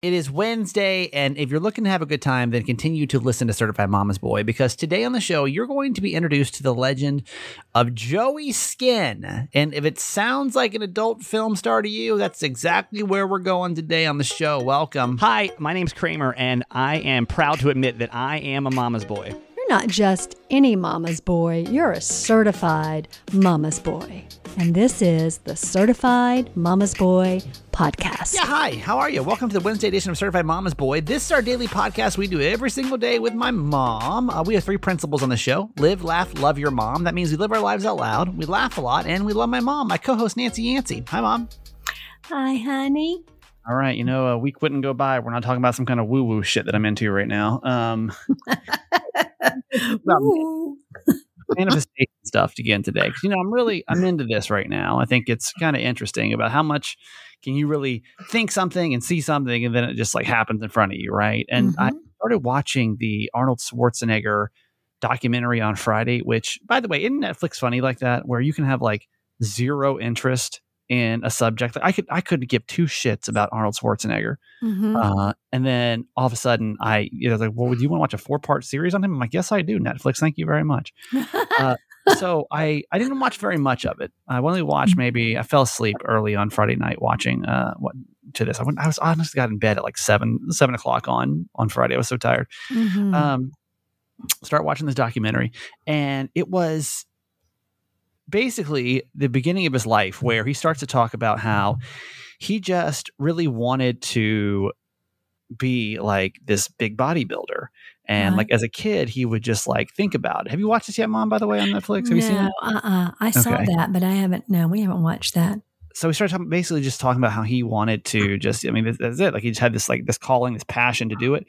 It is Wednesday, and if you're looking to have a good time, then continue to listen to Certified Mama's Boy because today on the show, you're going to be introduced to the legend of Joey Skin. And if it sounds like an adult film star to you, that's exactly where we're going today on the show. Welcome. Hi, my name's Kramer, and I am proud to admit that I am a mama's boy. You're not just any mama's boy, you're a certified mama's boy. And this is the Certified Mama's Boy podcast. Yeah, hi. How are you? Welcome to the Wednesday edition of Certified Mama's Boy. This is our daily podcast we do every single day with my mom. Uh, we have three principles on the show live, laugh, love your mom. That means we live our lives out loud, we laugh a lot, and we love my mom, my co host, Nancy Yancey. Hi, mom. Hi, honey. All right, you know, a week wouldn't go by. We're not talking about some kind of woo woo shit that I'm into right now. Um, manifestation stuff again today because you know I'm really I'm into this right now. I think it's kind of interesting about how much can you really think something and see something and then it just like happens in front of you, right? And mm-hmm. I started watching the Arnold Schwarzenegger documentary on Friday, which by the way, isn't Netflix funny like that where you can have like zero interest in a subject. I could I couldn't give two shits about Arnold Schwarzenegger, mm-hmm. uh, and then all of a sudden I you know like, well, do you want to watch a four part series on him? I'm like, yes, I do. Netflix, thank you very much. uh, so I I didn't watch very much of it. I only watched mm-hmm. maybe I fell asleep early on Friday night watching uh what to this. I went I was honestly got in bed at like seven seven o'clock on on Friday. I was so tired. Mm-hmm. Um, start watching this documentary, and it was basically the beginning of his life where he starts to talk about how he just really wanted to be like this big bodybuilder. And like as a kid, he would just like think about it. Have you watched this yet, Mom? By the way, on Netflix, have no, you seen it? Uh-uh. I saw okay. that, but I haven't. No, we haven't watched that. So we started talking, basically just talking about how he wanted to just. I mean, that's it. Like he just had this like this calling, this passion to do it,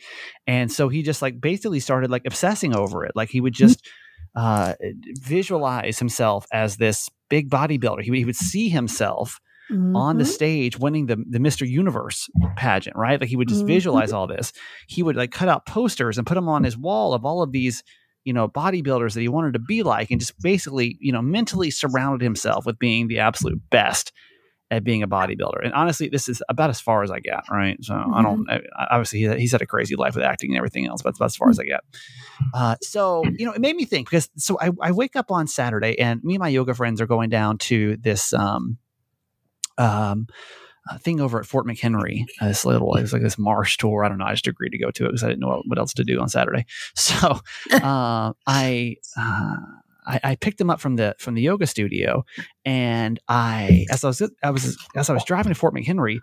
and so he just like basically started like obsessing over it. Like he would mm-hmm. just. Mm-hmm uh, visualize himself as this big bodybuilder. He, he would see himself mm-hmm. on the mm-hmm. stage winning the, the Mr. Universe pageant, right? Like he would just mm-hmm. visualize all this. He would like cut out posters and put them on his wall of all of these, you know, bodybuilders that he wanted to be like and just basically, you know, mentally surrounded himself with being the absolute best at being a bodybuilder. And honestly, this is about as far as I get, right? So mm-hmm. I don't, mm-hmm. obviously, he, he's had a crazy life with acting and everything else, but that's about as far as I get. Uh, so, you know, it made me think because so I, I wake up on Saturday and me and my yoga friends are going down to this, um, um, uh, thing over at Fort McHenry. Uh, this little, it was like this marsh tour. I don't know. I just agreed to go to it because I didn't know what, else to do on Saturday. So uh, I uh, I, I, picked him up from the from the yoga studio, and I as I was I was as I was driving to Fort McHenry,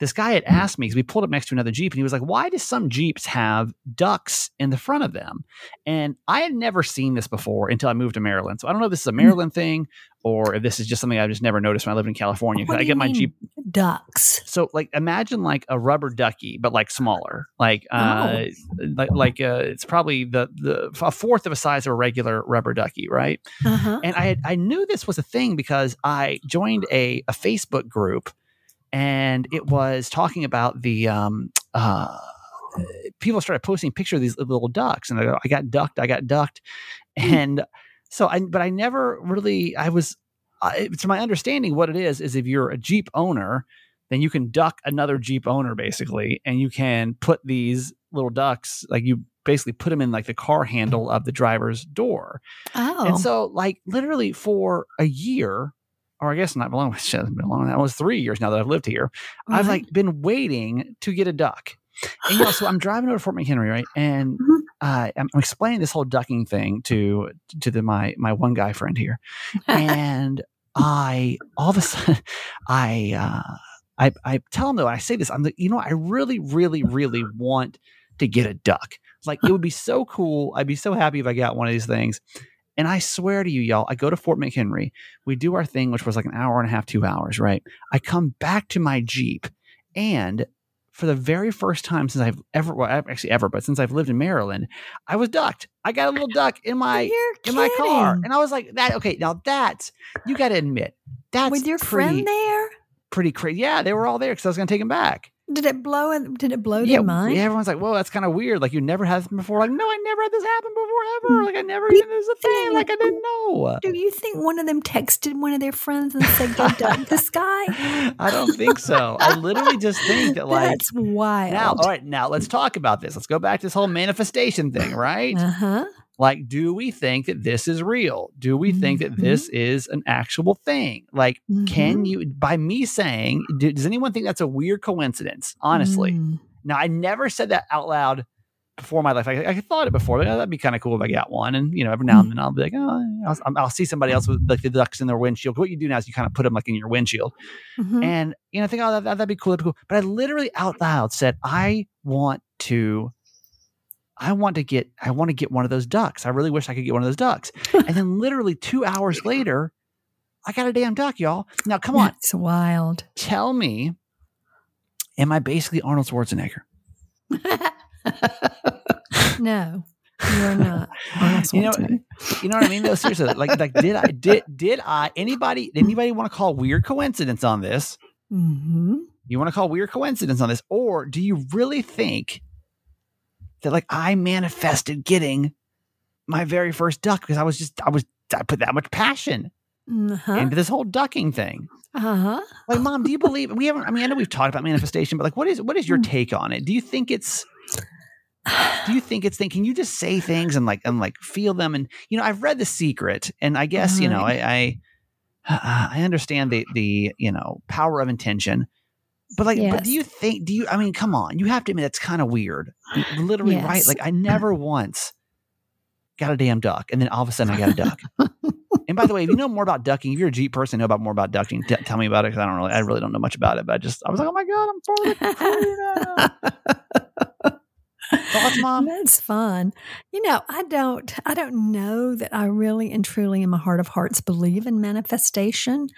this guy had asked me because we pulled up next to another Jeep and he was like, Why do some Jeeps have ducks in the front of them? And I had never seen this before until I moved to Maryland. So I don't know if this is a hmm. Maryland thing or if this is just something I've just never noticed when I lived in California. I get my Jeep ducks. So like imagine like a rubber ducky, but like smaller. Like uh oh. like, like uh it's probably the the a fourth of a size of a regular rubber ducky, right? Uh-huh. And I had, I knew this was a thing because I joined a a Facebook group and it was talking about the um, uh, people started posting pictures of these little ducks, and I, go, I got ducked, I got ducked, hmm. and so I, but I never really, I was, I, to my understanding, what it is is if you're a Jeep owner, then you can duck another Jeep owner basically, and you can put these little ducks, like you basically put them in like the car handle of the driver's door. Oh, and so like literally for a year, or I guess not long. It's been long. That was three years now that I've lived here. Right. I've like been waiting to get a duck. And know, so I'm driving over to Fort McHenry, right? And mm-hmm. uh, I'm, I'm, explaining this whole ducking thing to to the, my my one guy friend here, and I all of a sudden I uh, I I tell him though I say this I'm like you know I really really really want to get a duck. Like it would be so cool. I'd be so happy if I got one of these things. And I swear to you, y'all, I go to Fort McHenry. We do our thing, which was like an hour and a half, two hours, right? I come back to my Jeep and for the very first time since I've ever, well, actually ever, but since I've lived in Maryland, I was ducked. I got a little duck in my in my car, and I was like, "That okay? Now that's you got to admit that's with your pretty, friend there, pretty crazy. Yeah, they were all there because I was going to take them back. Did it blow? Did it blow yeah, their mind? yeah, everyone's like, "Whoa, that's kind of weird. Like you never had this before." Like, no, I never had this happen before ever. Like I never even this was a thing. Like I didn't know. Do you think one of them texted one of their friends and said, "Go duck this guy"? I don't think so. I literally just think that like That's wild. now. All right, now let's talk about this. Let's go back to this whole manifestation thing, right? Uh huh. Like, do we think that this is real? Do we think that this is an actual thing? Like, can you, by me saying, do, does anyone think that's a weird coincidence? Honestly. Mm. Now, I never said that out loud before my life. I, I thought it before. Like, oh, that'd be kind of cool if I got one. And, you know, every now and then I'll be like, oh, I'll, I'll see somebody else with like the ducks in their windshield. What you do now is you kind of put them like in your windshield. Mhm. And, you know, I think, oh, that, that'd be cool. That'd be cool. But I literally out loud said, I want to I want to get I want to get one of those ducks. I really wish I could get one of those ducks. and then literally 2 hours later, I got a damn duck, y'all. Now come on, It's wild. tell me am I basically Arnold Schwarzenegger? no, you are not. You know, you know what I mean? Though seriously, like like did I did did I anybody anybody want to call weird coincidence on this? hmm You want to call weird coincidence on this or do you really think that like I manifested getting my very first duck because I was just I was I put that much passion Uh-huh. into this whole ducking thing. Uh-huh. Like, mom, do you believe we haven't? I mean, I know we've talked about manifestation, but like, what is what is Mm. your take on it? Do you think it's do you think it's thing? Can you just say things and like and like feel them? And you know, I've read The Secret, and I guess you know, I I, I understand the the you know power of intention. But like, but do you think? Do you? I mean, come on. You have to admit that's kind of weird. Literally, right? Like, I never once got a damn duck, and then all of a sudden, I got a duck. and by the way, if you know more about ducking, if you're a Jeep person, know about more about ducking. T- tell me about it because I don't really, I really don't know much about it. But I just, I was like, oh my god, I'm for the crew now. Thoughts, mom? That's fun. You know, I don't I don't know that I really and truly in my heart of hearts believe in manifestation.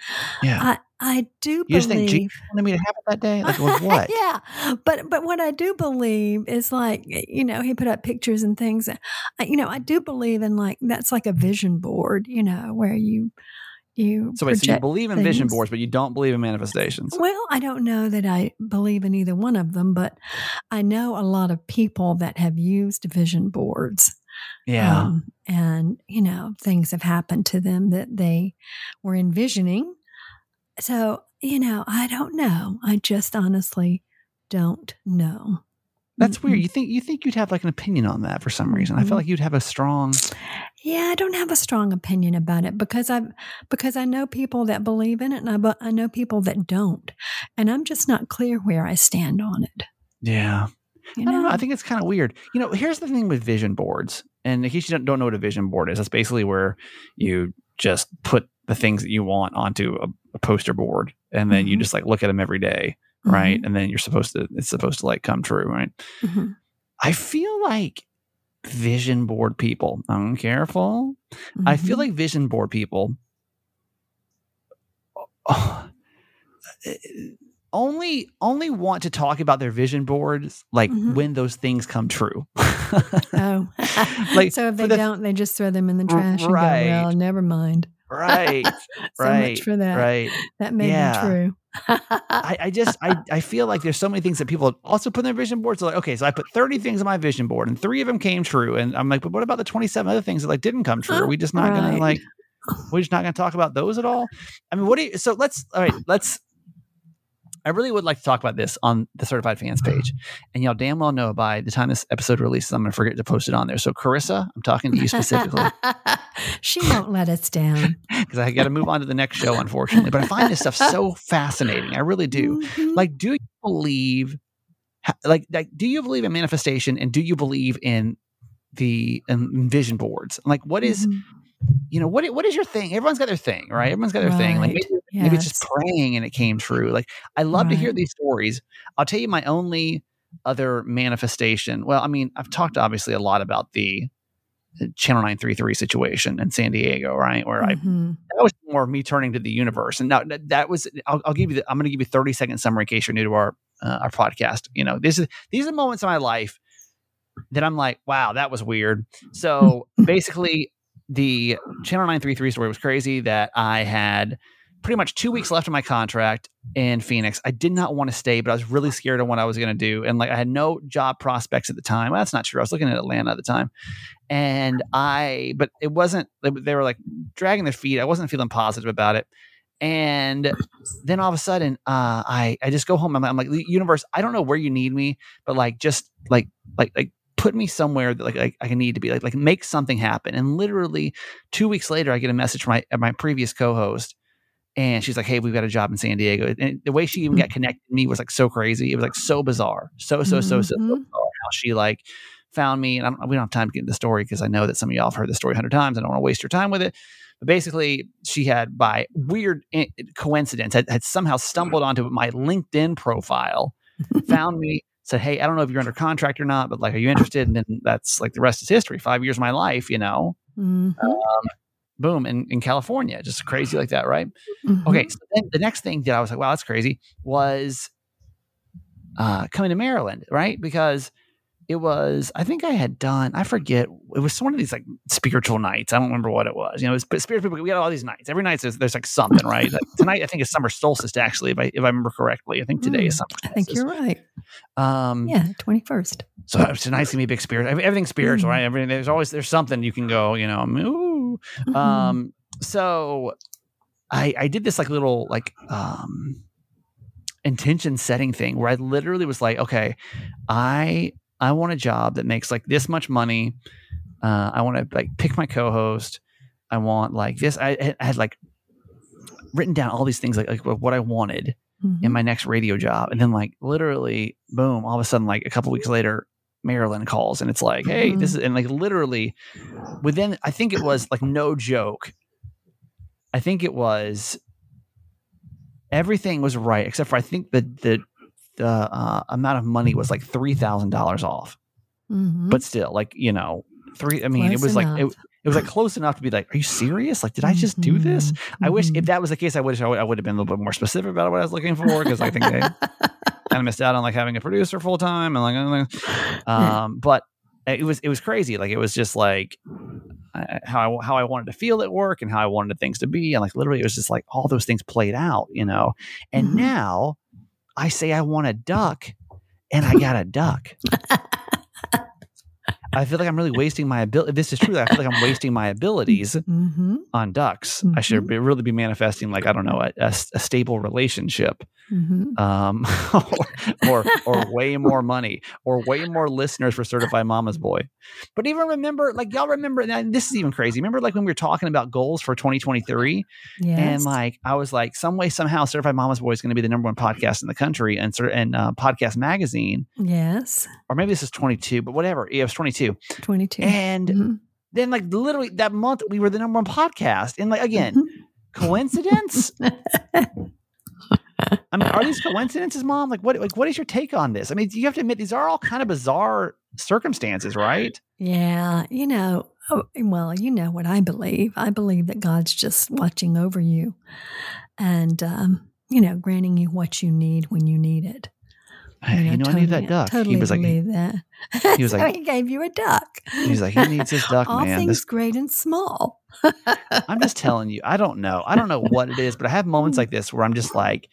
Yeah. I I do You just think believe Jesus wanted me to have it that day? Like, what? yeah. But but what I do believe is like you know, he put up pictures and things. You know, I do believe in like that's like a vision board, you know, where you you So wait, so you believe in vision boards, but you don't believe in manifestations. Well, I don't know that I believe in either one of them, but I know a lot of people that have used vision boards. Yeah. Um, and, you know, things have happened to them that they were envisioning. So, you know, I don't know. I just honestly don't know. That's weird. You think you think you'd have like an opinion on that for some reason. I feel like you'd have a strong Yeah, I don't have a strong opinion about it because I because I know people that believe in it and I I know people that don't. And I'm just not clear where I stand on it. Yeah. You I don't know. know? I think it's kind of weird. You know, here's the thing with vision boards. And in case you don't, don't know what a vision board is, that's basically where you just put the things that you want onto a, a poster board and then you Mhm. just like look at them every day, right? And then you're supposed to, it's supposed to like come true, right? Mhm. I feel like vision board people, I'm careful. I feel Mhm. like vision board people oh, only only want to talk about their vision boards like Mhm. when those things come true. Oh, Like, so if they the- don't, they just throw them in the trash right. and go, "Well, never mind." right, so right, much for that. right. That may Yeah. be true. I, I just I, I feel like there's so many things that people also put in their vision boards. So like, okay, so I put 30 things on my vision board and three of them came true. And I'm like, but what about the 27 other things that like didn't come true? Are we just not gonna like we're just not gonna talk about those at all? I mean, what do you so let's all right, let's I really would like to talk about this on the certified fans page. And y'all damn well know by the time this episode releases, I'm gonna forget to post it on there. So Carissa, I'm talking to you specifically. she won't let us down. because I got to move on to the next show, unfortunately. But I find this stuff so fascinating. I really do. Mhm. Like, do you believe, like, like, do you believe in manifestation, and do you believe in the in vision boards? Like, what is, Mhm. you know, what what is your thing? Everyone's got their thing, right? Everyone's got their thing. Like, Right. Maybe, maybe it's just praying and it came true. Like, I love to hear these stories. I'll tell you my only other manifestation. Well, I mean, I've talked obviously a lot about the. the Channel 933 situation in San Diego, right? Where I Mhm. that was more of me turning to the universe. And now that, that was, I'll, I'll give you, the, I'm going to give you a 30 second summary in case you're new to our, uh, our podcast. You know, this is, these are moments in my life that I'm like, wow, that was weird. So basically the channel 933 story was crazy that I had pretty much two weeks left of my contract in Phoenix. I did not want to stay, but I was really scared of what I was going to do. And like I had no job prospects at the time. Well, that's not true. I was looking at Atlanta at the time. And I, but it wasn't, they were like dragging their feet. I wasn't feeling positive about it. And then all of a sudden, uh, I I just go home. I'm, I'm like, universe, I don't know where you need me, but like, just like like like put me somewhere that like, like I can need to be like like make something happen. And literally two weeks later, I get a message from my my previous co-host, and she's like, "Hey, we've got a job in San Diego." And the way she even got connected to me was like so crazy. It was like so bizarre, so so so so, mm-hmm. so bizarre how she like found me. And I'm, we don't have time to get into the story because I know that some of y'all have heard the story a hundred times. I don't want to waste your time with it. But basically, she had, by weird coincidence, had, had somehow stumbled onto my LinkedIn profile, found me, said, Hey, I don't know if you're under contract or not, but like, are you interested? And then that's like the rest is history. Five years of my life, you know. Mm-hmm. Um, boom, in, in California, just crazy like that, right? Mm-hmm. Okay. So then the next thing that I was like, wow, that's crazy was uh, coming to Maryland, right? Because it was i think i had done i forget it was one of these like spiritual nights i don't remember what it was you know it was spiritual we had all these nights every night there's, there's like something right like tonight i think it's summer solstice actually if i if i remember correctly i think today mm, is something. i think you're right um yeah 21st so tonight's gonna be a big spirit everything's spiritual mm. right everything there's always there's something you can go you know. Mm-hmm. um so i i did this like little like um intention setting thing where I literally was like, okay, I I want a job that makes like this much money. Uh, I want to like pick my co-host. I want like this. I, I, had like written down all these things like, like what I wanted mm-hmm. in my next radio job, and then like literally, boom! All of a sudden, like a couple weeks later, Maryland calls, and it's like, hey, mm-hmm. this is and like literally within. I think it was like no joke. I think it was everything was right except for I think the the the uh, amount of money was like three thousand dollars off. Mm-hmm. But still, like you know, three. I mean, close it was enough. like it, it was like close enough to be like, are you serious? Like, did I just do this? Mm-hmm. I wish if mm-hmm. that was the case, I wish I would, I would have been a little bit more specific about what I was looking for because I think they kind of missed out on like having a producer full time and like, um, but it was it was crazy. Like it was just like how I, how I wanted to feel at work and how I wanted things to be, and like literally, it was just like all those things played out, you know. And mm-hmm. now I say I want a duck and I got a duck. I feel like I'm really wasting my ability. This is true. I feel like I'm wasting my abilities mm-hmm. on ducks. Mm-hmm. I should mm-hmm. be, really be manifesting like I don't know a, a, a stable relationship, mm-hmm. um, or, or, or way more money, or way more listeners for Certified Mama's Boy. But even remember, like y'all remember, this is even crazy. Remember, like when we were talking about goals for 2023, yes. and like I was like, some way somehow, Certified Mama's Boy is going to be the number one podcast in the country, and and uh, podcast magazine. Yes, or maybe this is 22, but whatever. Yeah, it was 22 22. 22. And mm-hmm. then, like, literally that month, we were the number one podcast. And, like, again, mm-hmm. coincidence? I mean, are these coincidences, mom? Like, what, like, what is your take on this? I mean, you have to admit, these are all kind of bizarre circumstances, right? Yeah. You know, oh, well, you know what I believe. I believe that God's just watching over you and, um, you know, granting you what you need when you need it. You know, you know totally, I need that duck. Totally he was like, that. He was like, he gave you a duck. He's like, he needs his duck, All man. things this, great and small. I'm just telling you, I don't know. I don't know what it is, but I have moments like this where I'm just like,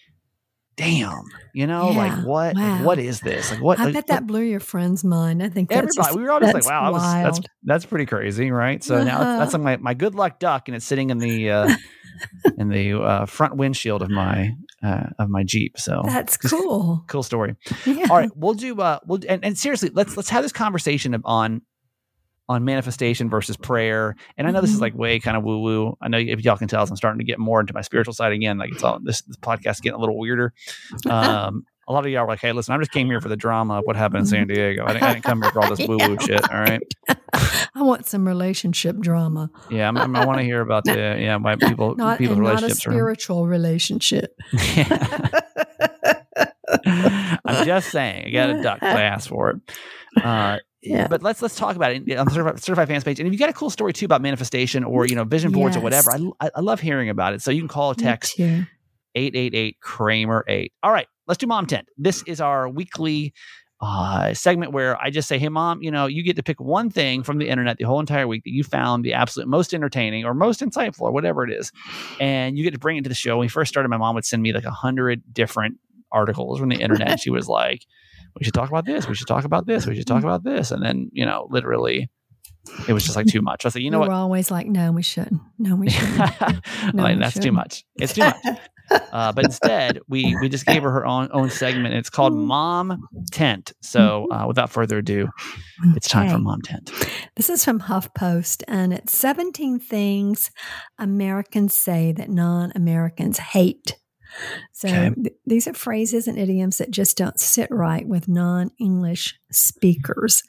damn, you know, yeah, like what, wow. what is this? Like what? I like, bet that blew your friend's mind. I think everybody, just, we were all just like, wow, was, that's, that's pretty crazy. Right. So uh-huh. now that's, that's like my, my good luck duck and it's sitting in the, uh, in the uh, front windshield of my uh, of my Jeep. So that's cool. cool story. Yeah. All right, we'll do. Uh, we'll and, and seriously, let's let's have this conversation on on manifestation versus prayer. And I know this is mm-hmm. like way kind of woo woo. I know if y'all can tell, as I'm starting to get more into my spiritual side again. Like it's all this, this podcast getting a little weirder. Um, a lot of y'all are like, hey, listen, I just came here for the drama of what happened in San mm-hmm. Diego. I didn't, I didn't come here for all this woo woo shit. All right. I want some relationship drama. Yeah, I'm, I'm, i want to hear about the yeah my people not, people relationships. Not a spiritual are, relationship. Yeah. I'm just saying, I got a duck. Asked for it. Uh, yeah. But let's let's talk about it on the certified, certified fans page. And if you got a cool story too about manifestation or you know vision boards yes. or whatever, I, I love hearing about it. So you can call or text eight eight eight Kramer eight. All right, let's do mom tent. This is our weekly uh, segment where I just say, "Hey, mom, you know, you get to pick one thing from the internet the whole entire week that you found the absolute most entertaining or most insightful or whatever it is, and you get to bring it to the show." When we first started, my mom would send me like a hundred different articles from the internet. she was like, "We should talk about this. We should talk about this. We should talk about this," and then you know, literally. It was just like too much. I was like, you know we what? We're always like, no, we shouldn't. No, we shouldn't. No, like, we that's too shouldn't. much. It's too much. Uh, but instead, we we just gave her her own own segment. It's called Mom Tent. So, uh, without further ado, it's time for Mom Tent. This is from HuffPost, and it's 17 things Americans say that non Americans hate. So Okay. th- these are phrases and idioms that just don't sit right with non English speakers.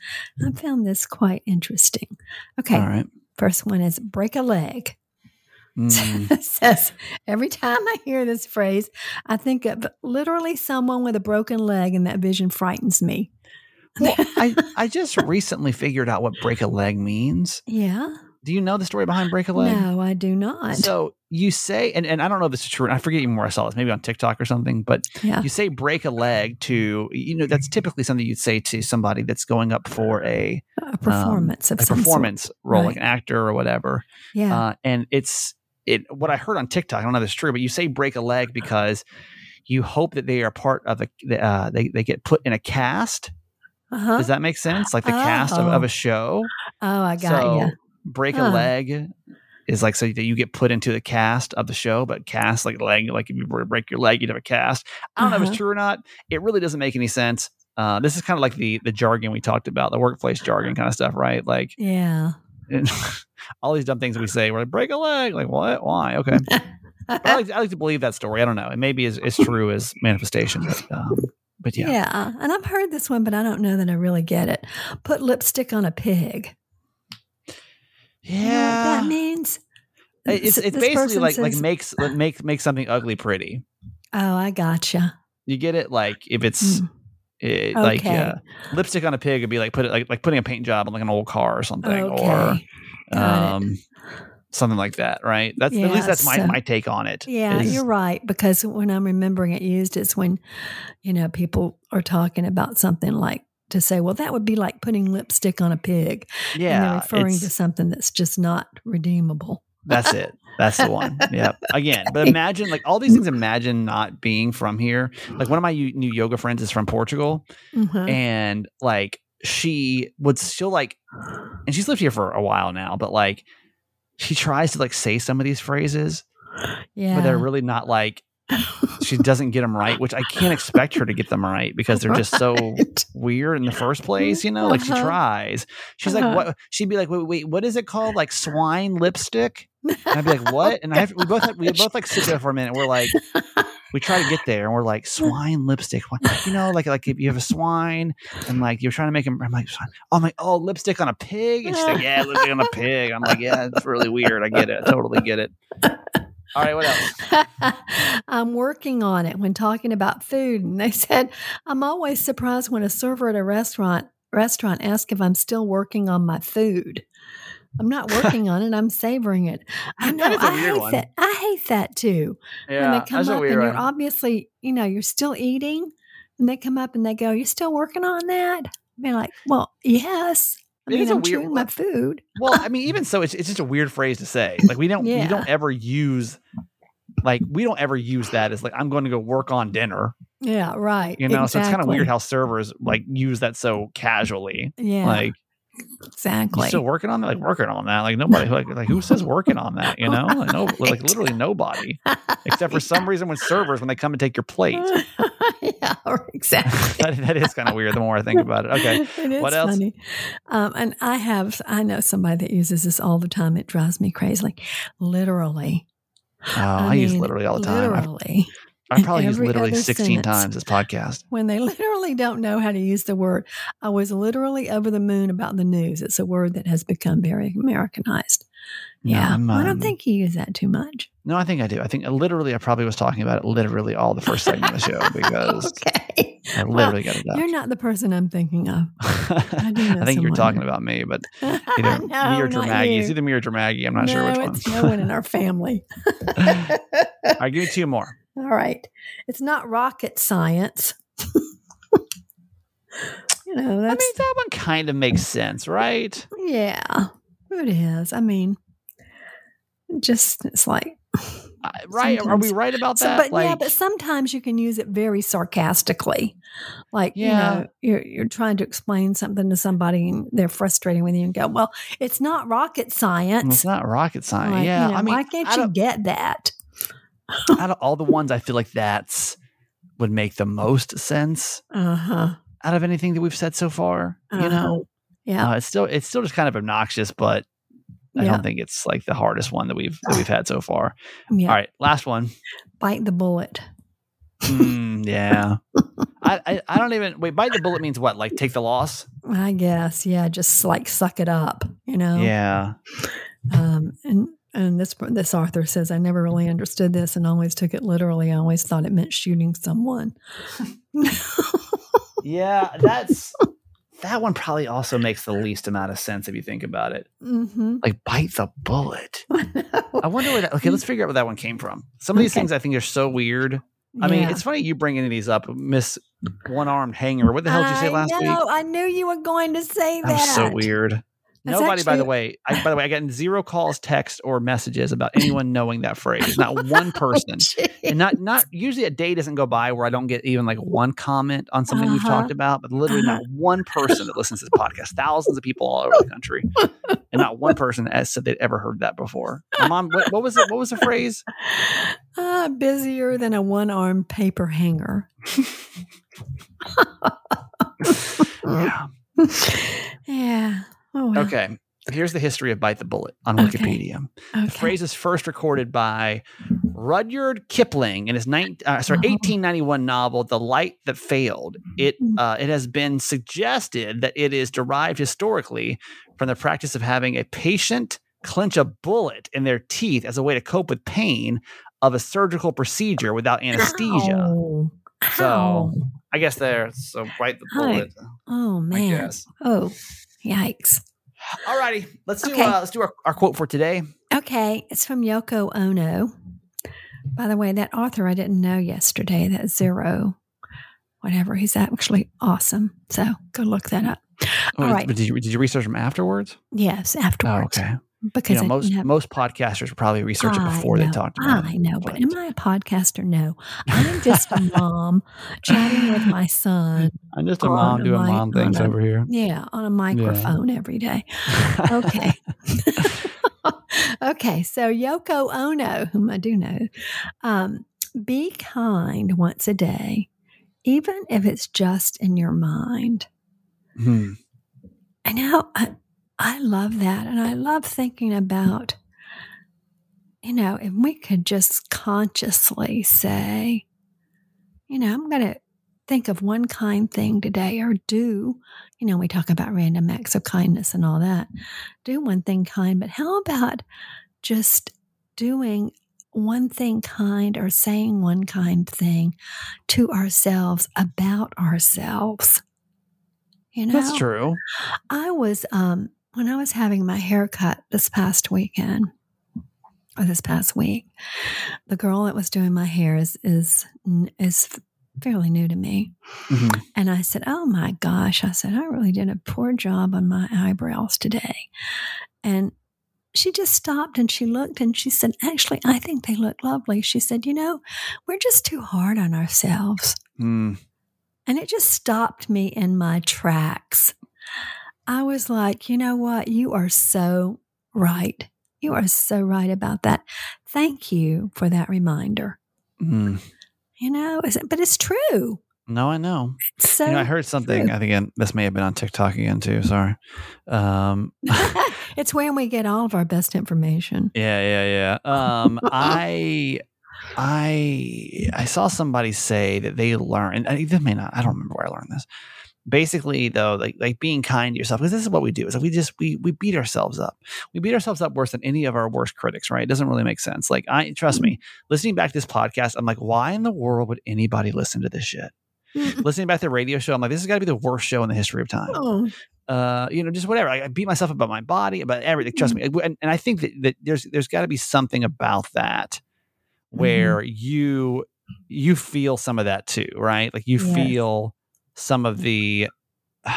I found this quite interesting. Okay, All right. first one is break a leg. Mm, says every time I hear this phrase, I think of literally someone with a broken leg, and that vision frightens me. well, I I just recently figured out what break a leg means. Yeah. Do you know the story behind break a leg? No, I do not. So you say, and, and I don't know if this is true. I forget even where I saw this, maybe on TikTok or something. But yeah. you say break a leg to, you know, that's typically something you'd say to somebody that's going up for a A performance of a some sort. performance role, like an actor or whatever. Yeah. Uh, and it's it what I heard on TikTok. I don't know if it's true, but you say break a leg because you hope that they are part of a the, uh, they they get put in a cast. uh-huh. Does that make sense? Like the cast of, of Oh. a show. oh, I got so you. Break Huh. a leg is like so that you get put into the cast of the show, but cast like leg, like if you break your leg, you'd have a cast. I don't know if Uh-huh. it's true or not. It really doesn't make any sense. Uh, this is kind of like the the jargon we talked about, the workplace jargon kind of stuff, right? Like Yeah. all these dumb things we say. We're like break a leg, like what? Why? Okay. I like, I like to believe that story. I don't know. It maybe is as true as manifestation. But, um, but yeah. yeah. And I've heard this one, but I don't know that I really get it. Put lipstick on a pig. You know that means? It's, it's this basically like like makes like, make make something ugly pretty. Oh, I gotcha. You get it? Like if it's Mm. eh, like Okay. uh, lipstick on a pig would be like put it like like putting a paint job on like an old car or something, or Okay. It. um, something like that. Right? That's at least that's my so- my take on it. Yeah, is- you're right. Because when I'm remembering it used, it's when, you know, people are talking about something like to say, well, that would be like putting lipstick on a pig. Yeah, referring to something that's just not redeemable. That's it. That's the one. Yeah. Again, but imagine like all these things. Imagine not being from here. Like one of my new yoga friends is from Portugal, Mhm. and like she would still like, and she's lived here for a while now, but like she tries to like say some of these phrases, yeah. but they're really not like she doesn't get them right, which I can't expect her to get them right because they're just so Right. weird in the first place, you know? Like she Uh-huh. tries. She's like, Uh-huh. what? She'd be like, wait, wait, what is it called? Like swine lipstick? And I'd be like, what? And I have, we both have, we both like sit there for a minute. We're like, we try to get there, and we're like, swine lipstick. You know, like like if you have a swine, and like you're trying to make him. I'm like, swine. oh my, oh lipstick on a pig. And she's like, yeah, lipstick on a pig. I'm like, yeah, it's really weird. I get it. I totally get it. All right, what else? I'm working on it when talking about food. And they said, I'm always surprised when a server at a restaurant restaurant asks if I'm still working on my food. I'm not working on it. I'm savoring it. I know. That is a I weird hate one. that. I hate that too. when Yeah, they come up weird and you're one. obviously, you know, you're still eating, and they come up and they go, "You're still working on that?" Be like, "Well, yes." I It mean, is a I'm weird my food. Well, I mean, even so, it's it's just a weird phrase to say. Like we don't Yeah. we don't ever use like we don't ever use that as like I'm going to go work on dinner. Yeah, right. You know, so it's kind of weird how servers like use that so casually. Yeah, Like you exactly. still working on that, like working on that. Like nobody like like who says working on that? You know, like, no, like literally nobody, except for some reason when servers when they come and take your plate. yeah, exactly. that, that is kind of weird. The more I think about it. Okay, what else? Um, and I have, I know somebody that uses this all the time. It drives me crazy. Like literally. oh, I, use mean, literally all the time. Literally. I've probably used literally 16 times this podcast. when they literally don't know how to use the word. I was literally over the moon about the news. It's a word that has become very Americanized. No, Yeah. I'm, I don't um, think you use that too much. No, I think I do. I think uh, literally I probably was talking about it literally all the first segment of the show because Okay. I Well, literally got it out. You're not the person I'm thinking of. I, do know think you're talking about me, but either no, me or you. It's either me or Dramaggy. I'm not no, sure which one. no one in our family. I give me two more. All right. It's not rocket science. you know, I mean, that one kind of makes sense, right? yeah, it is. I mean, just it's like Uh, right? Are we right about So, that? but like, yeah, but sometimes you can use it very sarcastically. Like, Yeah. you know, you're, you're trying to explain something to somebody and they're frustrating with you and go, well, it's not rocket science. it's not rocket science. Like, yeah, you know, I mean, why can't you get that? Out of all the ones, I feel like that's would make the most sense Uh huh. out of anything that we've said so far. You Uh-huh. know, Yeah. uh, it's still it's still just kind of obnoxious, but I yeah. don't think it's like the hardest one that we've that we've had so far. yeah. All right, last one. Bite the bullet. Mm, yeah, I, I I don't even wait. Bite the bullet means what? Like take the loss? I guess. Yeah. Just like suck it up, you know? Yeah. Um, and and this this author says I never really understood this and always took it literally. I always thought it meant shooting someone. Yeah, that's that one probably also makes the least amount of sense if you think about it. mm-hmm. Like bite the bullet. I wonder where that. Okay, let's figure out where that one came from. Some of these Okay. things I think are so weird. I mean, it's funny you bring any of these up, Miss One Armed Hanger. What the hell did you say I last know, week? I knew you were going to say That that. was so weird. That's Nobody, by the way, I, by the way, I got zero calls, text, or messages about anyone knowing that phrase. Not one person. Gee. and not not usually a day doesn't go by where I don't get even like one comment on something we've Uh-huh. talked about, but literally not one person that listens to the podcast. Thousands of people all over the country, and not one person has said they'd ever heard that before. My mom, what, what was it? What was the phrase? Ah, busier than a one-armed paper hanger. Yeah. Yeah. Oh, well. Okay. Here's the history of Bite the Bullet on. Wikipedia. Okay. The phrase is first recorded by Rudyard Kipling in his nine, uh, sorry, Oh. 1891 novel "The Light That Failed." It Mm. uh, it has been suggested that it is derived historically from the practice of having a patient clench a bullet in their teeth as a way to cope with pain of a surgical procedure without anesthesia. Ow. So, Ow. I guess there. So bite the Hi. bullet. oh I man. guess. Oh, yikes. Alrighty, let's do Okay. uh, let's do our, our quote for today. Okay, it's from Yoko Ono. By the way, that author I didn't know yesterday, that Zero, whatever, he's actually awesome. So go look that up. All Oh, right. Did you did you research him afterwards? Yes, Oh, afterwards. okay. Because You know, most have, most podcasters probably research it I before they know, talked about I it. know, but am I a podcaster? No. I'm just a mom chatting with my son. I'm just a mom a doing mic- mom things a- over here. Yeah, on a microphone every day. Okay. okay, so Yoko Ono, whom I do know, um, be kind once a day, even if it's just in your mind. Hmm. I know I, I love that. And I love thinking about, you know, if we could just consciously say, you know, I'm going to think of one kind thing today or do, you know, we talk about random acts of kindness and all that. Do one thing kind, but how about just doing one thing kind or saying one kind thing to ourselves about ourselves? You know, That's true. I was um when I was having my hair cut this past weekend or this past week, the girl that was doing my hair is is is fairly new to me. Mhm. And I said, "Oh my gosh." I said, "I really did a poor job on my eyebrows today." And she just stopped and she looked and she said, "Actually, I think they look lovely." She said, "You know, we're just too hard on ourselves." Hmm. And it just stopped me in my tracks. I was like, you know what? You are so right. You are so right about that. Thank you for that reminder. Hmm. You know, but it's true. No, I know. It's so you know, I heard something. true. I think this may have been on TikTok again too. Sorry. Um, it's where we get all of our best information. Yeah, yeah, yeah. Um, I, I, I saw somebody say that they learned, and this may not. I don't remember where I learned this. Basically, though, like like being kind to yourself, because this is what we do. Is like we just we we beat ourselves up. We beat ourselves up worse than any of our worst critics. Right? It doesn't really make sense. Like I trust mm-hmm. me, listening back to this podcast, I'm like, why in the world would anybody listen to this shit? Mm-hmm. listening back to the radio show, I'm like, this has got to be the worst show in the history of time Oh, uh, you know, just whatever. I, I beat myself about my body, about everything. Trust mm-hmm. me, and, and I think that, that there's there's got to be something about that where you you feel some of that too, right? Like you Yes. feel some of the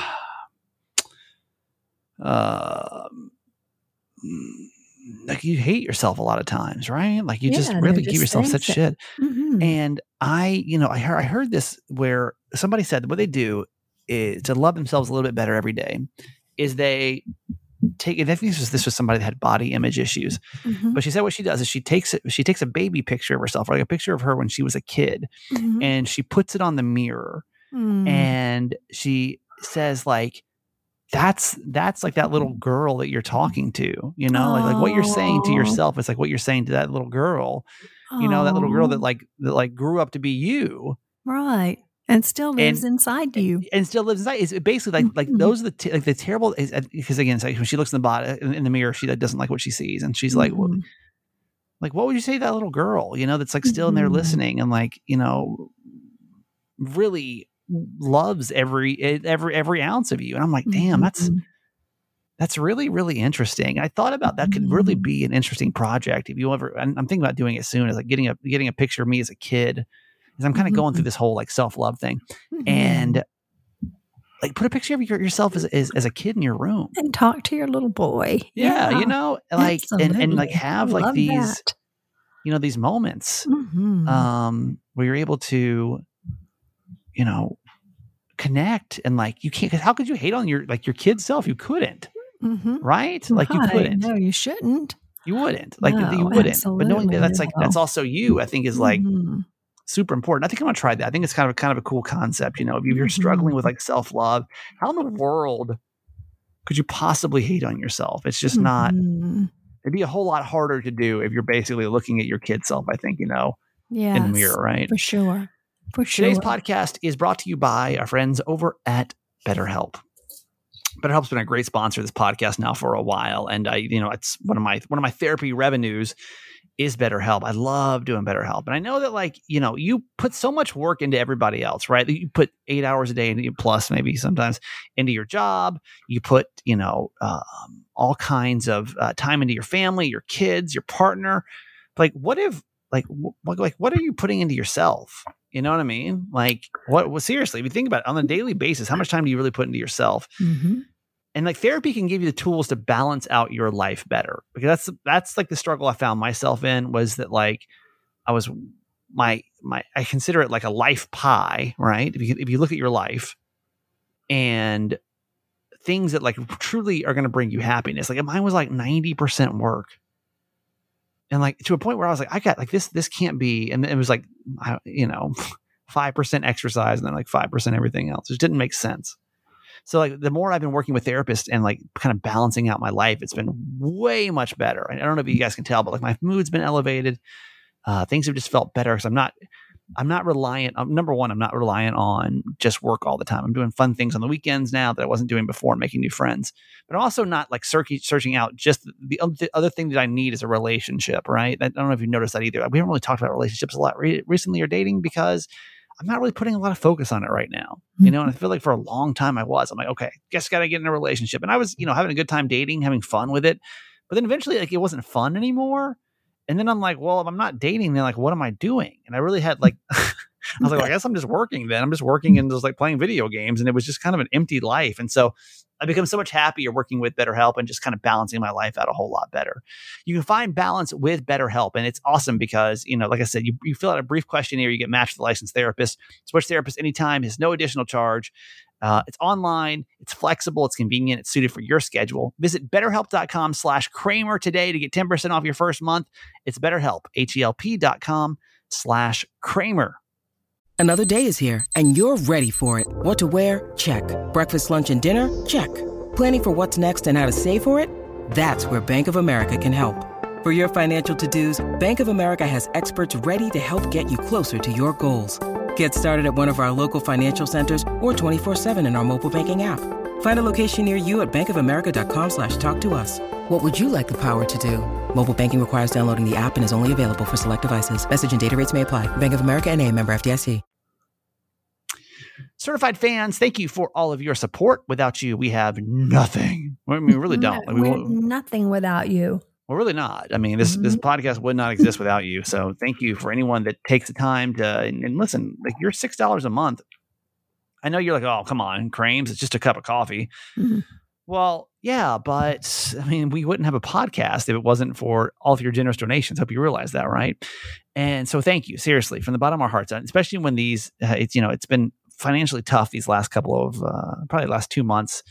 uh, like you hate yourself a lot of times, right? Like you Yeah, just really give yourself such shit. shit. Mhm. And I, you know, I heard I heard this where somebody said what they do is to love themselves a little bit better every day is they take I think this was this was somebody that had body image issues. Mhm. But she said what she does is she takes it she takes a baby picture of herself, like a picture of her when she was a kid, Mhm. and she puts it on the mirror Mm. and she says like that's that's like that little girl that you're talking to you know like like what you're saying to yourself is like what you're saying to that little girl you know that little girl that like that like grew up to be you right and still lives And- inside you. and still lives inside it's basically like like Mhm. those are the t- like the terrible is- because again it's like when she looks in the body in, in the mirror she doesn't like what she sees and she's like well, Mhm. like what would you say to that little girl you know that's like still in there Mhm. listening and like you know really loves every every every ounce of you and i'm like damn that's Mhm. that's really really interesting i thought about that could really Mhm. be an interesting project if you ever and i'm thinking about doing it soon is like getting a getting a picture of me as a kid because i'm kind of going through this whole like self-love thing Mhm. and like put a picture of your, yourself as, as as a kid in your room and talk to your little boy. yeah, you know like and and like have I like these that. you know these moments Mhm. um where you're able to you know connect and like you can't cause how could you hate on your like your kid self you couldn't Mhm. right like you couldn't No, you shouldn't. you wouldn't like No, you wouldn't but knowing that that's like no. that's also you i think is like Mhm. super important i think i'm gonna try that i think it's kind of kind of a cool concept you know if you're struggling with like self-love how in the world could you possibly hate on yourself it's just not Mhm. it'd be a whole lot harder to do if you're basically looking at your kid self i think you know yeah, in the mirror right for sure. For sure. Today's podcast is brought to you by our friends over at BetterHelp. BetterHelp's been a great sponsor of this podcast now for a while, and I, you know, it's one of my one of my therapy revenues is BetterHelp. I love doing BetterHelp, and I know that like you know you put so much work into everybody else, right? You put eight hours a day plus maybe sometimes into your job. You put you know um, all kinds of uh, time into your family, your kids, your partner. Like, what if like wh- what like what are you putting into yourself? You know what I mean? Like, what? Well, seriously, if you think about it on a daily basis, how much time do you really put into yourself? Mhm. and like therapy can give you the tools to balance out your life better because that's that's like the struggle i found myself in was that like i was my my i consider it like a life pie right if you if you look at your life and things that like truly are going to bring you happiness like mine was like 90% work and like to a point where i was like i got like this this can't be and it was like I, you know 5% exercise and then like 5% everything else it just didn't make sense so like the more I've been working with therapists and like kind of balancing out my life, it's been way much better. I don't know if you guys can tell, but like my mood's been elevated. Uh, things have just felt better because I'm not, I'm not reliant. Um, number one, I'm not reliant on just work all the time. I'm doing fun things on the weekends now that I wasn't doing before, making new friends. But I'm also not like searching searching out just the, the other thing that I need is a relationship, right? I don't know if you noticed that either. We haven't really talked about relationships a lot re- recently or dating because I'm not really putting a lot of focus on it right now. You know, and I feel like for a long time I was. I'm like, okay, guess got to get in a relationship. And I was, you know, having a good time dating, having fun with it. But then eventually, like, it wasn't fun anymore. And then I'm like, well, if I'm not dating, then like, what am I doing? And I really had like, I was like, well, I guess I'm just working then. I'm just working and just like playing video games. And it was just kind of an empty life. And so I become so much happier working with BetterHelp and just kind of balancing my life out a whole lot better. You can find balance with BetterHelp, and it's awesome because you know, like I said, you, you fill out a brief questionnaire, you get matched with a licensed therapist. Switch therapist anytime, has no additional charge. Uh, it's online, it's flexible, it's convenient, it's suited for your schedule. Visit betterhelp.com slash Kramer today to get 10% off your first month. It's betterhelp, H-E-L-P dot com slash Kramer. Another day is here, and you're ready for it. What to wear? Check. Breakfast, lunch, and dinner? Check. Planning for what's next and how to save for it? That's where Bank of America can help. For your financial to-dos, Bank of America has experts ready to help get you closer to your goals. Get started at one of our local financial centers or 24-7 in our mobile banking app. Find a location near you at bankofamerica.com slash talk to us. What would you like the power to do? Mobile banking requires downloading the app and is only available for select devices. Message and data rates may apply. Bank of America and a member FDIC. Certified fans, thank you for all of your support. Without you, we have nothing. I mean, we really don't. Like, we, We're won't- nothing without you. We're really not. I mean, this this podcast would not exist without you. So thank you for anyone that takes the time to and, and listen. Like you're six dollars a month. I know you're like, oh, come on, Krames, it's just a cup of coffee. Mm-hmm. Well, yeah, but I mean, we wouldn't have a podcast if it wasn't for all of your generous donations. Hope you realize that, right? And so, thank you, seriously, from the bottom of our hearts, especially when these, uh, it's you know, it's been financially tough these last couple of uh, probably last two months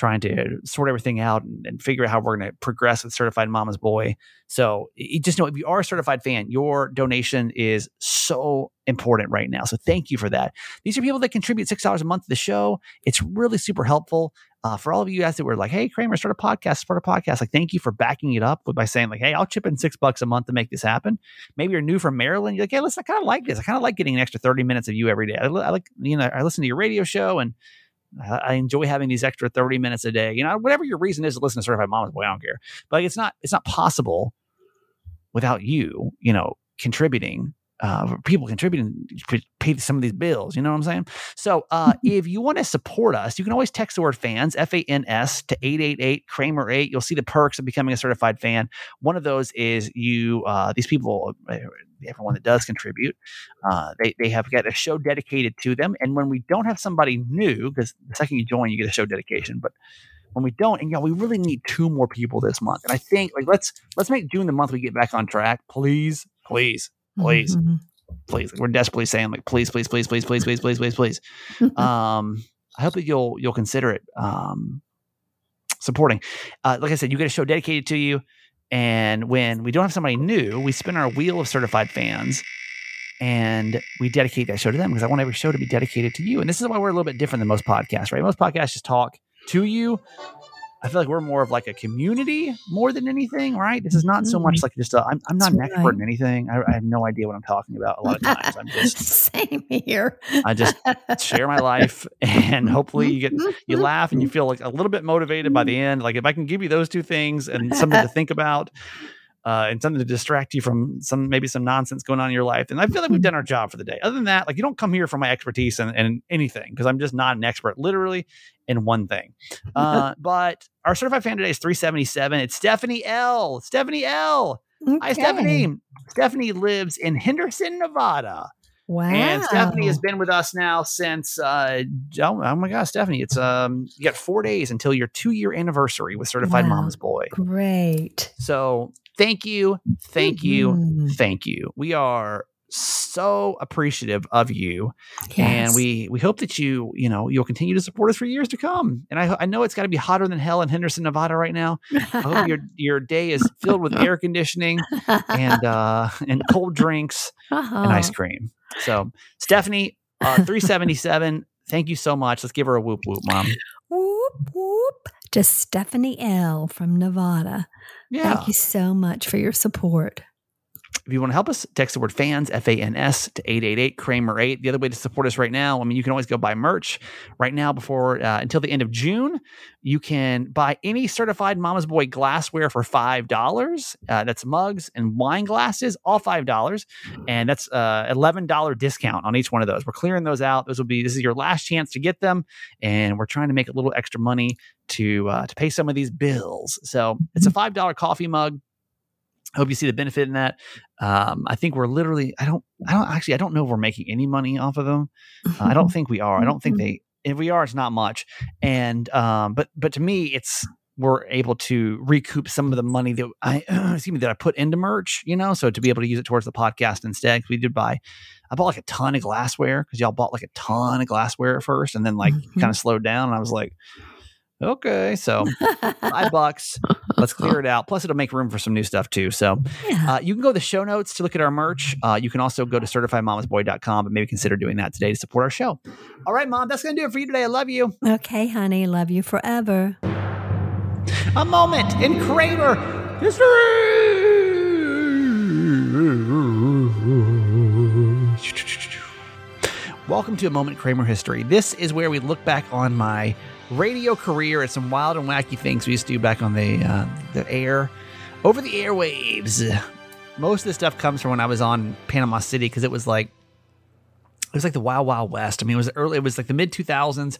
trying to sort everything out and, and figure out how we're going to progress with certified mama's boy. So you just know if you are a certified fan your donation is so important right now. So thank you for that. These are people that contribute six dollars a month to the show. It's really super helpful uh, for all of you guys that were like hey kramer start a podcast start a podcast. Like thank you for backing it up by saying like hey i'll chip in six bucks a month to make this happen. Maybe you're new from maryland you're like hey listen i kind of like this. I kind of like getting an extra 30 minutes of you every day. I, I like you know i listen to your radio show and I enjoy having these extra 30 minutes a day. You know, whatever your reason is to listen to Certified Mama's Boy, I don't care. But it's not it's not possible without you, you know, contributing uh, people contributing to pay some of these bills. You know what I'm saying? So uh, if you want to support us, you can always text the word fans, F A N S, to 888 Kramer 8. You'll see the perks of becoming a certified fan. One of those is you, uh, these people, uh, everyone that does contribute, uh, they, they have got a show dedicated to them. And when we don't have somebody new, because the second you join, you get a show dedication, but when we don't, and yeah, we really need two more people this month. And I think like let's let's make June the month we get back on track, please, please please, mm-hmm. please. We're desperately saying like, please, please, please, please, please, please, please, please, please. um, I hope that you'll you'll consider it um, supporting. Uh, like I said, you get a show dedicated to you, and when we don't have somebody new, we spin our wheel of certified fans, and we dedicate that show to them because I want every show to be dedicated to you. And this is why we're a little bit different than most podcasts, right? Most podcasts just talk to you I feel like we're more of like a community more than anything, right? This is not so much mm-hmm. like just i am I'm not That's an expert right. in anything. I, I, have no idea what I'm talking about a lot of times. I'm just same here. I just share my life, and hopefully you get you mm-hmm. laugh and you feel like a little bit motivated by the end. Like if I can give you those two things and something to think about, uh, and something to distract you from some maybe some nonsense going on in your life. And I feel like we've mm-hmm. done our job for the day. Other than that, like you don't come here for my expertise in, in anything because I'm just not an expert, literally in one thing. Uh, but our certified fan today is 377. It's Stephanie L. Stephanie L. Okay. Hi, Stephanie. Stephanie lives in Henderson, Nevada. Wow. And Stephanie has been with us now since uh oh, oh, my gosh, Stephanie, it's um you got four days until your two year anniversary with Certified wow. Mama's Boy. Great. So thank you, thank you, mm-hmm. thank you. We are so appreciative of you yes. and we we hope that you you know you'll continue to support us for years to come and i, I know it's got to be hotter than hell in henderson nevada right now i hope your your day is filled with air conditioning and uh and cold drinks uh-huh. and ice uh-huh. cream so stephanie uh 377 thank you so much let's give her a whoop whoop mom whoop whoop to stephanie l from nevada yeah. Thank you so much for your support. If you want to help us, text the word fans, F A N S, to 888 Kramer 8. The other way to support us right now, I mean, you can always go buy merch right now before uh, until the end of June. You can buy any certified Mama's Boy glassware for $5. Uh, that's mugs and wine glasses, all $5. And that's uh, $11 discount on each one of those. We're clearing those out. Those will be, this is your last chance to get them. And we're trying to make a little extra money to uh, to pay some of these bills. So it's a five dollar coffee mug. I hope you see the benefit in that. Um, I think we're literally. I don't. I don't actually. I don't know if we're making any money off of them. Uh, I don't think we are. I don't think mm-hmm. they. If we are, it's not much. And um, but but to me, it's we're able to recoup some of the money that I excuse me that I put into merch. You know, so to be able to use it towards the podcast instead. We did buy. I bought like a ton of glassware because y'all bought like a ton of glassware at first, and then like mm-hmm. kind of slowed down. And I was like, Okay, so five bucks. Let's clear it out. Plus, it'll make room for some new stuff too. So, yeah. uh, you can go to the show notes to look at our merch. Uh, you can also go to certifiedmamasboy.com, but maybe consider doing that today to support our show. All right, mom, that's going to do it for you today. I love you. Okay, honey. Love you forever. A moment in Kramer history. Welcome to a moment Kramer history. This is where we look back on my radio career and some wild and wacky things we used to do back on the uh, the air, over the airwaves. Most of the stuff comes from when I was on Panama City because it was like it was like the Wild Wild West. I mean, it was early. It was like the mid two thousands,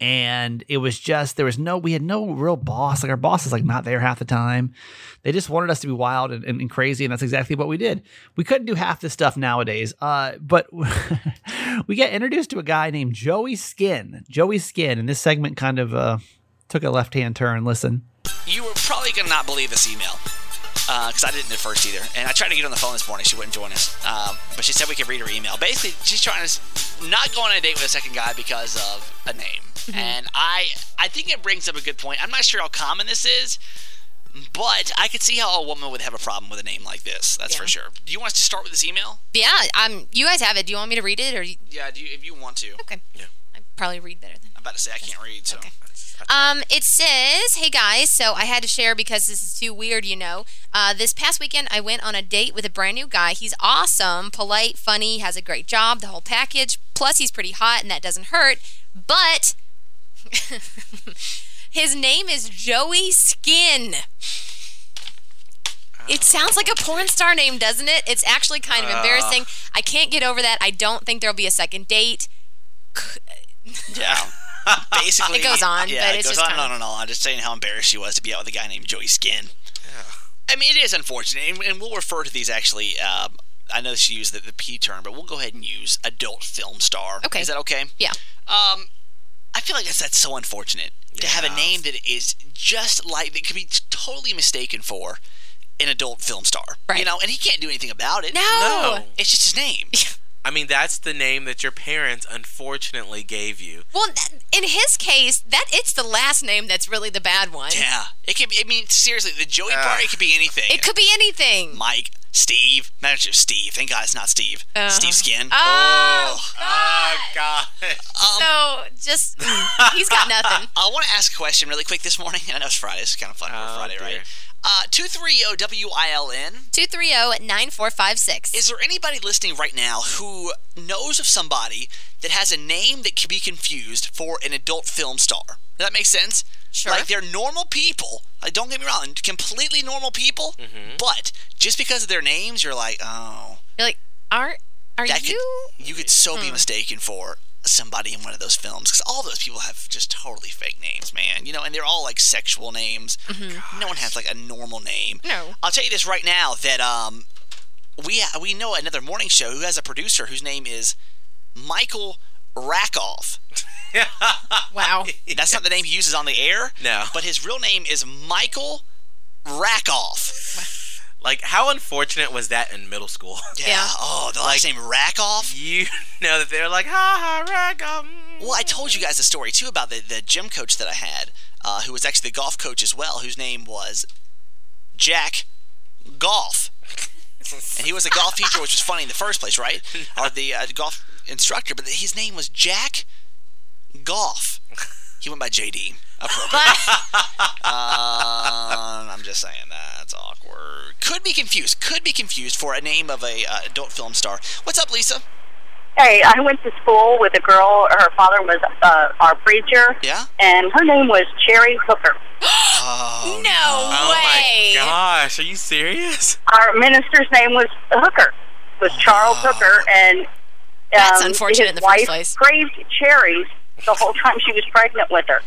and it was just there was no we had no real boss. Like our boss is like not there half the time. They just wanted us to be wild and, and, and crazy, and that's exactly what we did. We couldn't do half this stuff nowadays. Uh, but we get introduced to a guy named Joey Skin. Joey Skin, and this segment kind of uh, took a left hand turn. Listen. You were probably gonna not believe this email because uh, I didn't at first either. And I tried to get on the phone this morning. She wouldn't join us. Um, but she said we could read her email. Basically, she's trying to not go on a date with a second guy because of a name. Mm-hmm. And I, I think it brings up a good point. I'm not sure how common this is, but I could see how a woman would have a problem with a name like this. That's yeah. for sure. Do you want us to start with this email? Yeah. Um. You guys have it. Do you want me to read it or? You... Yeah. Do you, if you want to. Okay. Yeah. Probably read better than. I'm about to say I can't read. So. Okay. Um, it says, "Hey guys, so I had to share because this is too weird, you know. Uh, this past weekend, I went on a date with a brand new guy. He's awesome, polite, funny, has a great job, the whole package. Plus, he's pretty hot, and that doesn't hurt. But his name is Joey Skin." It sounds like a porn star name, doesn't it? It's actually kind of embarrassing. I can't get over that. I don't think there'll be a second date. Yeah. basically, it goes on. Yeah, it goes on and on and on. Just saying how embarrassed she was to be out with a guy named Joey Skin. Yeah. I mean, it is unfortunate, and, and we'll refer to these actually. Um, I know she used the, the P term, but we'll go ahead and use adult film star. Okay. Is that okay? Yeah. Um, I feel like that's, that's so unfortunate yeah. to have a name that is just like that could be totally mistaken for an adult film star. Right. You know, and he can't do anything about it. No. no. It's just his name. I mean, that's the name that your parents unfortunately gave you. Well, in his case, that it's the last name that's really the bad one. Yeah, it could. I mean, seriously, the Joey uh, part it could be anything. It could be anything. Mike, Steve, manager Steve. Thank God it's not Steve. Uh, Steve Skin. Oh, oh God. God. Um, so just he's got nothing. I want to ask a question really quick this morning. I know it's Friday. It's kind of fun oh, Friday, dear. right? Uh, 230-WILN. 230-9456. Is there anybody listening right now who knows of somebody that has a name that can be confused for an adult film star? Does that make sense? Sure. Like they're normal people. Like don't get me wrong, completely normal people. Mm-hmm. But just because of their names, you're like, oh. You're like, are are you? Could, you could so hmm. be mistaken for somebody in one of those films because all those people have just totally fake names, man. You know, and they're all like sexual names. Mm-hmm. No one has like a normal name. No. I'll tell you this right now that um, we we know another morning show who has a producer whose name is Michael Rackoff. wow. That's not the name he uses on the air. No. But his real name is Michael Rackoff. Like, how unfortunate was that in middle school? Yeah. yeah. Oh, the last like, name Rackoff? You know that they're like, ha ha, Rackoff. Well, I told you guys a story, too, about the, the gym coach that I had, uh, who was actually the golf coach as well, whose name was Jack Golf. and he was a golf teacher, which was funny in the first place, right? Or the uh, golf instructor, but his name was Jack Golf. He went by JD. Uh, I'm just saying that's awkward. Could be confused. Could be confused for a name of a uh, adult film star. What's up, Lisa? Hey, I went to school with a girl. Her father was uh, our preacher. Yeah. And her name was Cherry Hooker. oh, no, oh way! Oh my gosh, are you serious? Our minister's name was Hooker. Was Charles oh. Hooker, and um, that's unfortunate his in the wife first place. craved cherries the whole time she was pregnant with her.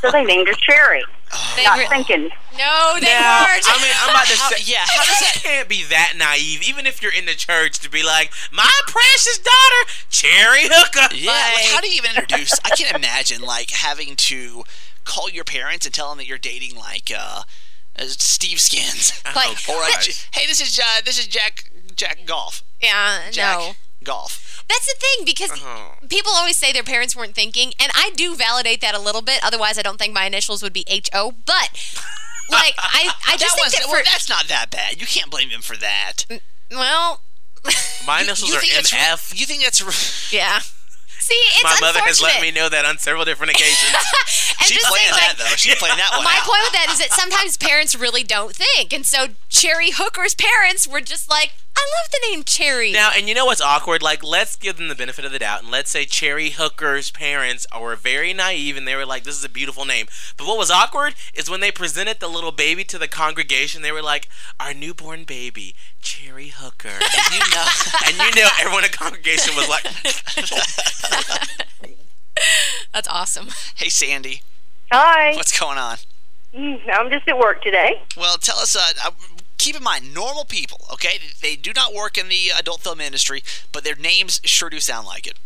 So they named her Cherry. Oh. Not re- thinking. No, they now, weren't. I mean, I'm about to how, say, yeah, how does that? can't be that naive, even if you're in the church, to be like, my precious daughter, Cherry Hooker. Yeah, like, like, how do you even introduce? I can't imagine like having to call your parents and tell them that you're dating like uh, uh Steve Skins, like, or like, hey, this is uh, this is Jack Jack Golf. Yeah, Jack no. Golf. That's the thing because uh-huh. people always say their parents weren't thinking, and I do validate that a little bit. Otherwise, I don't think my initials would be H O. But like, I I just that think was, that for, well, that's not that bad. You can't blame him for that. Well, my initials you, you are MF. You think that's yeah. See, it's my mother has let me know that on several different occasions. She's playing that though. She's playing that one. My out. point with that is that sometimes parents really don't think, and so Cherry Hooker's parents were just like, I love the name Cherry. Now, and you know what's awkward? Like, let's give them the benefit of the doubt, and let's say Cherry Hooker's parents were very naive, and they were like, "This is a beautiful name." But what was awkward is when they presented the little baby to the congregation. They were like, "Our newborn baby, Cherry Hooker," and you know, and you know, everyone in the congregation was like, That's awesome. Hey, Sandy. Hi. What's going on? Mm, I'm just at work today. Well, tell us. Uh, uh, keep in mind, normal people. Okay, they do not work in the adult film industry, but their names sure do sound like it.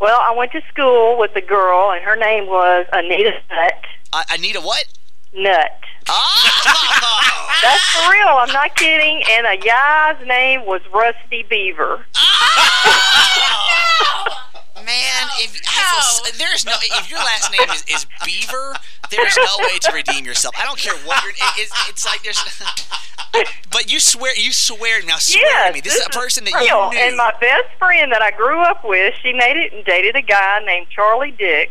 Well, I went to school with a girl, and her name was Anita Nut. Uh, Anita, what? Nut. Oh! That's for real. I'm not kidding. And a guy's name was Rusty Beaver. Man, if I feel, there's no if your last name is, is Beaver, there's no way to redeem yourself. I don't care what your it, it's, it's like there's. But you swear you swear now swear Yes, to me. This, is a person that real. you knew. And my best friend that I grew up with, she made it and dated a guy named Charlie Dix.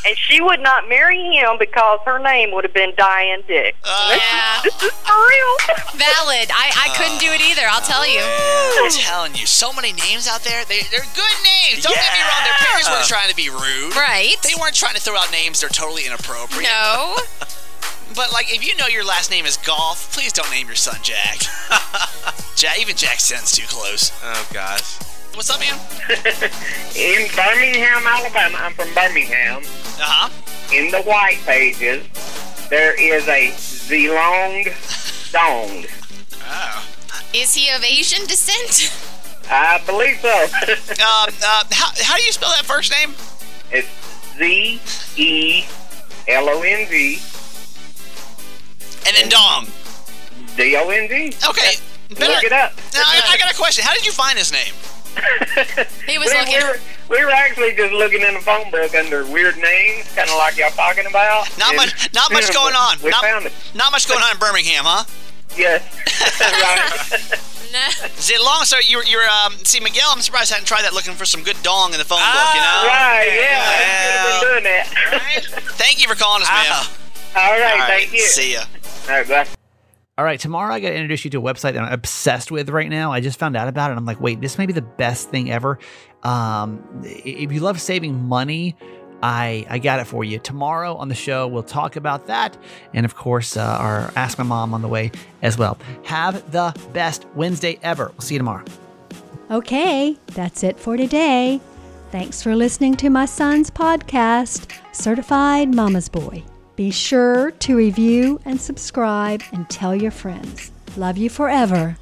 and she would not marry him because her name would have been Diane Dix. Uh, Yeah. This is for real. Valid. I, I couldn't do it either, I'll tell you. I'm telling you, so many names out there. They, they're good names. Don't get me wrong. Their parents weren't trying to be rude. Right. They weren't trying to throw out names that are totally inappropriate. No. But like, if you know your last name is Golf, please don't name your son Jack. Jack, even Jack sounds too close. "Oh gosh." What's up, man? In Birmingham, Alabama, I'm from Birmingham. Uh huh. In the white pages, there is a Zelong Dong. Oh. Is he of Asian descent? I believe so. Um, uh, how, how do you spell that first name? it's Z E L O N G And then Dong. D O N G. Okay. Better, Look it up. Now, I, I got a question. How did you find his name? He was we, looking. we, were, we were actually just looking in the phone book under weird names, kind of like y'all talking about. Not And- much. Not much going on. We not, found it. not much going on in Birmingham, huh? Yes. right. Nah. Is it long? So you're, you're um. See, Miguel, I'm surprised I hadn't tried that looking for some good dong in the phone book. You know. Right, yeah. I been doing that. Right? Thank you for calling us, man. All right, All right, thank you. See ya. All right, bye. All right, tomorrow I got to introduce you to a website that I'm obsessed with right now. I just found out about it. I'm like, wait, this may be the best thing ever. Um, if you love saving money, I I got it for you. Tomorrow on the show, we'll talk about that, and of course, uh, our Ask My Mom on the way as well. Have the best Wednesday ever. We'll see you tomorrow. Okay, that's it for today. Thanks for listening to my son's podcast, Certified Mama's Boy. Be sure to review and subscribe and tell your friends. Love you forever.